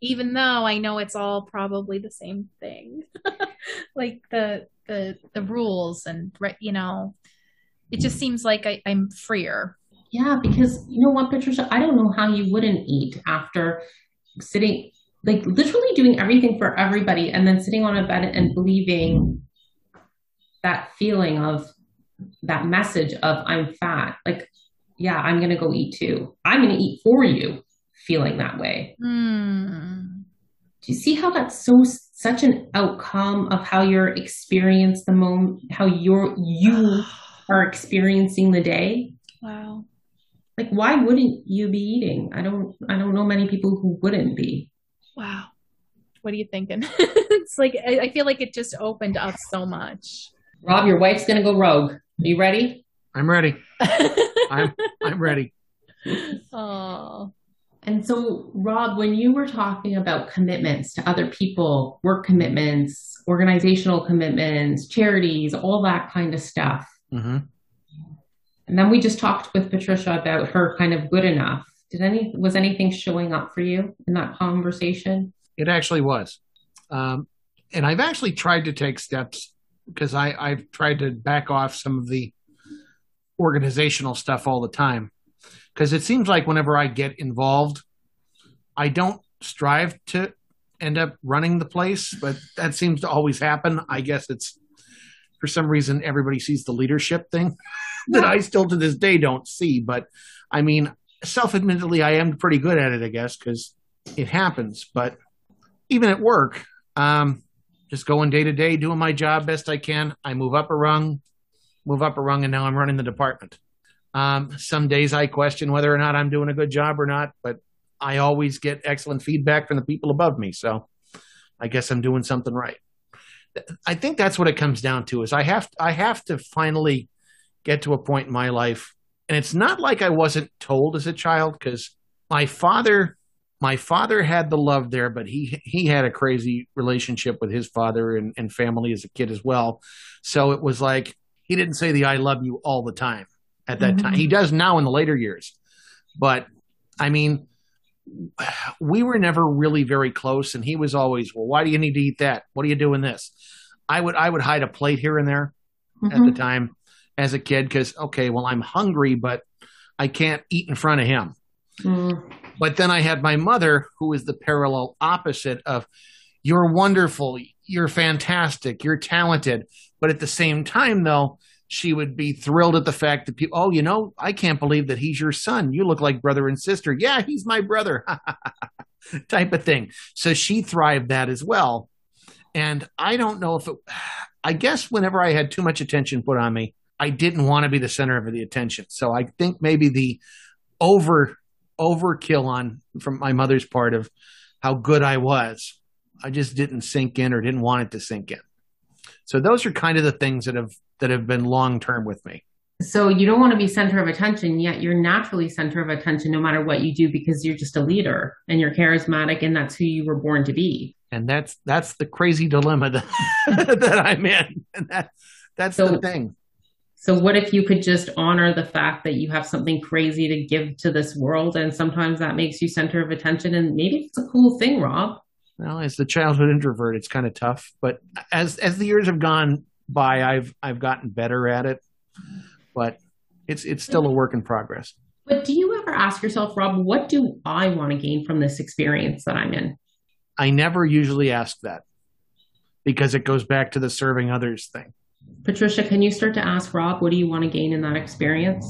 Even though I know it's all probably the same thing. like the the the rules and right, you know, it just seems like I, I'm freer. Yeah, because you know what, Patricia, I don't know how you wouldn't eat after sitting, like literally doing everything for everybody and then sitting on a bed and believing that feeling of that message of I'm fat. Like, yeah, I'm going to go eat too. I'm going to eat for you, feeling that way. Hmm. Do you see how that's so such an outcome of how you're experience the moment, how you're you are experiencing the day? Wow. like why wouldn't you be eating i don't i don't know many people who wouldn't be Wow. What are you thinking? it's like I, I feel like it just opened up so much. rob your wife's gonna go rogue are you ready I'm ready. I'm I'm ready. oh. And so rob when you were talking about commitments to other people work commitments organizational commitments charities all that kind of stuff hmm and then we just talked with patricia about her kind of good enough did any was anything showing up for you in that conversation It actually was. Um, and I've actually tried to take steps because I, I've tried to back off some of the organizational stuff all the time. Because it seems like whenever I get involved, I don't strive to end up running the place, but that seems to always happen. I guess it's for some reason everybody sees the leadership thing that I still to this day don't see. But I mean, self admittedly, I am pretty good at it, I guess, because it happens. But even at work, um, just going day to day, doing my job best I can. I move up a rung, move up a rung, and now I'm running the department. Um, some days I question whether or not I'm doing a good job or not, but I always get excellent feedback from the people above me. So I guess I'm doing something right. I think that's what it comes down to is I have I have to finally get to a point in my life and it's not like I wasn't told as a child because my father my father had the love there, but he he had a crazy relationship with his father and, and family as a kid as well. So it was like he didn't say the "I love you" all the time at that mm-hmm. time. He does now in the later years, but I mean, we were never really very close, and he was always, "Well, why do you need to eat that? What are you doing this?" I would I would hide a plate here and there mm-hmm. at the mm-hmm. time as a kid because okay, well, I'm hungry, but I can't eat in front of him. Mm. But then I had my mother, who is the parallel opposite of you're wonderful, you're fantastic, you're talented. But at the same time, though, she would be thrilled at the fact that people, oh, you know, I can't believe that he's your son. You look like brother and sister. Yeah, he's my brother, type of thing. So she thrived that as well. And I don't know if it, I guess whenever I had too much attention put on me, I didn't want to be the center of the attention. So I think maybe the over overkill on from my mother's part of how good I was. I just didn't sink in or didn't want it to sink in. So those are kind of the things that have that have been long term with me. So you don't want to be center of attention, yet you're naturally center of attention no matter what you do because you're just a leader and you're charismatic and that's who you were born to be. And that's that's the crazy dilemma that, that I'm in. And that that's so, the thing. So, what if you could just honor the fact that you have something crazy to give to this world? And sometimes that makes you center of attention. And maybe it's a cool thing, Rob. Well, as the childhood introvert, it's kind of tough. But as as the years have gone by, I've I've gotten better at it. But it's it's still a work in progress. But do you ever ask yourself, Rob, what do I want to gain from this experience that I'm in? I never usually ask that because it goes back to the serving others thing. Patricia, can you start to ask Rob, what do you want to gain in that experience?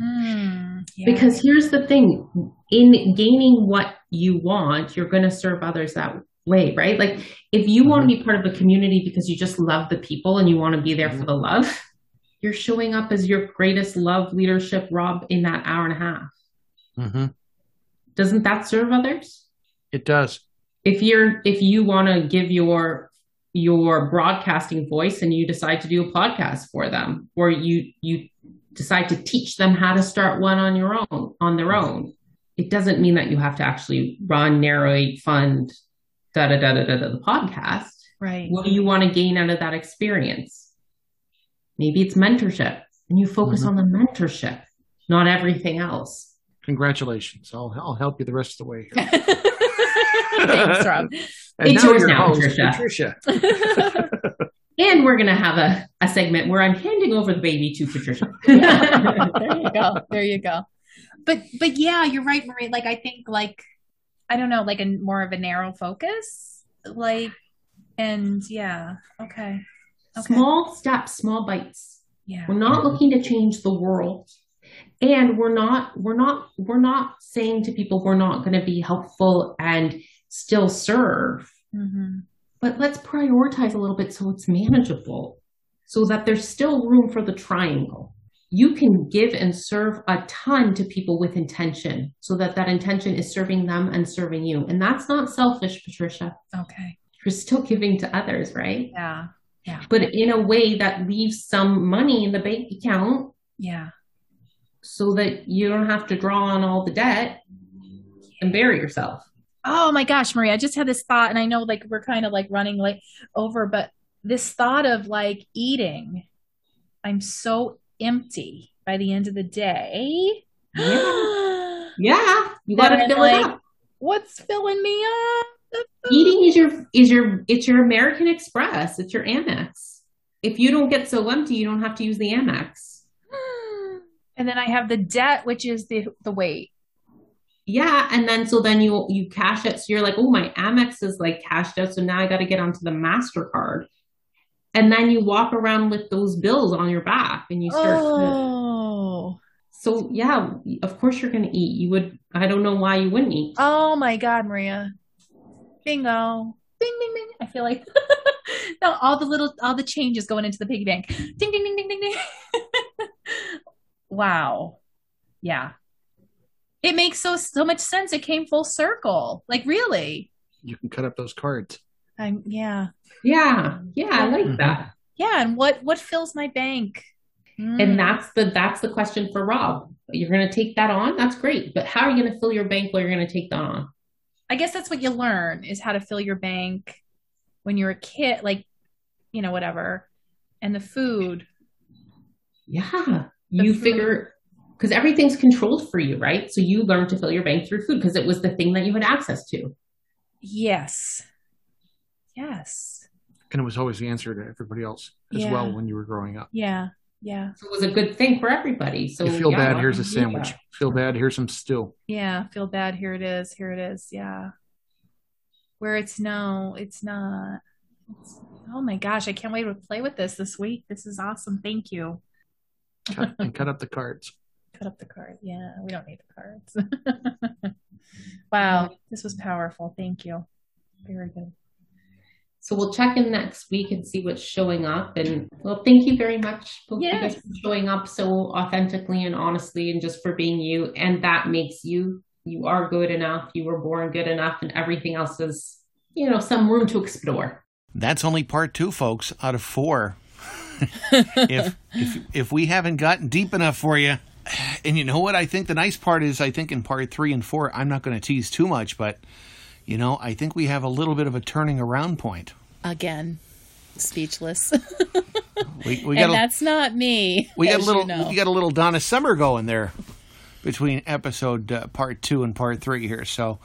Mm, yeah. Because here's the thing in gaining what you want, you're going to serve others that way, right? Like if you mm-hmm. want to be part of a community because you just love the people and you want to be there mm-hmm. for the love, you're showing up as your greatest love leadership, Rob, in that hour and a half. Mm-hmm. Doesn't that serve others? It does. If you're if you want to give your your broadcasting voice and you decide to do a podcast for them or you you decide to teach them how to start one on your own on their own it doesn't mean that you have to actually run narrate fund da da da da da, da the podcast right what do you want to gain out of that experience maybe it's mentorship and you focus mm-hmm. on the mentorship not everything else congratulations i'll, I'll help you the rest of the way here thanks rob and it's yours now, Patricia. Patricia. and we're going to have a, a segment where I'm handing over the baby to Patricia. there you go. There you go. But but yeah, you're right, Marie. Like I think like I don't know, like a more of a narrow focus, like and yeah, okay. okay. Small steps, small bites. Yeah. We're not looking to change the world and we're not we're not we're not saying to people we're not going to be helpful and still serve. Mm-hmm. But let's prioritize a little bit so it's manageable, so that there's still room for the triangle. You can give and serve a ton to people with intention so that that intention is serving them and serving you. And that's not selfish, Patricia. Okay. You're still giving to others, right? Yeah. Yeah. But in a way that leaves some money in the bank account. Yeah. So that you don't have to draw on all the debt and bury yourself. Oh my gosh, Maria, I just had this thought, and I know like we're kind of like running like over, but this thought of like eating, I'm so empty by the end of the day. Yeah, yeah you gotta fill like, it up. What's filling me up? Eating is your is your it's your American Express. It's your Amex. If you don't get so empty, you don't have to use the Amex. And then I have the debt, which is the the weight yeah and then so then you you cash it so you're like oh my amex is like cashed out so now i got to get onto the mastercard and then you walk around with those bills on your back and you start oh. To, so yeah of course you're gonna eat you would i don't know why you wouldn't eat oh my god maria bingo ding ding ding i feel like now all the little all the changes going into the piggy bank ding ding ding ding ding ding wow yeah it makes so so much sense. It came full circle. Like really. You can cut up those cards. I'm yeah. Yeah. Yeah, I like mm-hmm. that. Yeah, and what what fills my bank? Mm. And that's the that's the question for Rob. You're going to take that on. That's great. But how are you going to fill your bank while you're going to take that on? I guess that's what you learn is how to fill your bank when you're a kid, like, you know, whatever. And the food. Yeah. The You food. figure, because everything's controlled for you, right? So you learn to fill your bank through food because it was the thing that you had access to. Yes. Yes. And it was always the answer to everybody else as Yeah. well when you were growing up. Yeah. Yeah. So it was a good thing for everybody. So you feel yeah, bad, here's a why don't you do sandwich. that? Feel bad, here's some stew. Yeah. Feel bad. Here it is. Here it is. Yeah. Where it's no, it's not. It's, oh my gosh. I can't wait to play with this this week. This is awesome. Thank you. Cut, and cut up the cards. Cut up the card. Yeah. We don't need the cards. wow. This was powerful. Thank you. Very good. So we'll check in next week and see what's showing up. And well, thank you very much, both of you Yes. for showing up so authentically and honestly, and just for being you. And that makes you. You are good enough. You were born good enough, and everything else is, you know, some room to explore. That's only part two, folks, out of four. if if if we haven't gotten deep enough for you, and you know what I think the nice part is, I think in part three and four, I'm not going to tease too much, but you know, I think we have a little bit of a turning around point. Again, speechless. We we and a, that's not me. we got a little You know. we got a little Donna Summer going there between episode uh, part two and part three here, so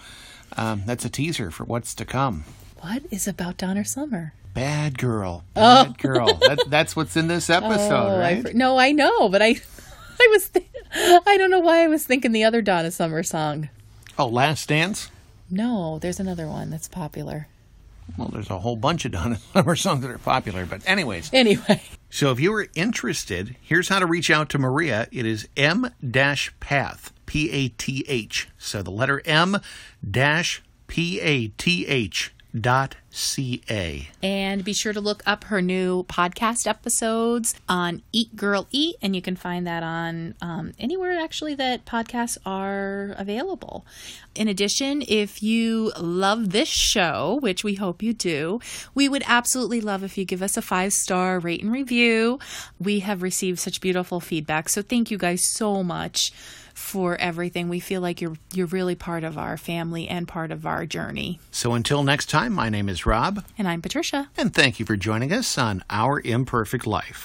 um, that's a teaser for what's to come. what is about Donna Summer? Bad girl, bad girl. That, that's what's in this episode, oh, right? fr- no, I know, but I, I was, th- I don't know why I was thinking the other Donna Summer song. oh, Last Dance. No, there's another one that's popular. Well, there's a whole bunch of Donna Summer songs that are popular, but anyways. Anyway, So if you are interested, here's how to reach out to Maria. It is M dash Path, P-A-T-H. So the letter M dash P-A-T-H dot C-A. and be sure to look up her new podcast episodes on Eat Girl Eat, and you can find that on um, anywhere actually that podcasts are available. In addition, if you love this show, which we hope you do, we would absolutely love if you give us a five star rate and review. We have received such beautiful feedback, so thank you guys so much for everything. We feel like you're you're really part of our family and part of our journey. So until next time, my name is Rob, And I'm Patricia. and thank you for joining us on Our Imperfect Life.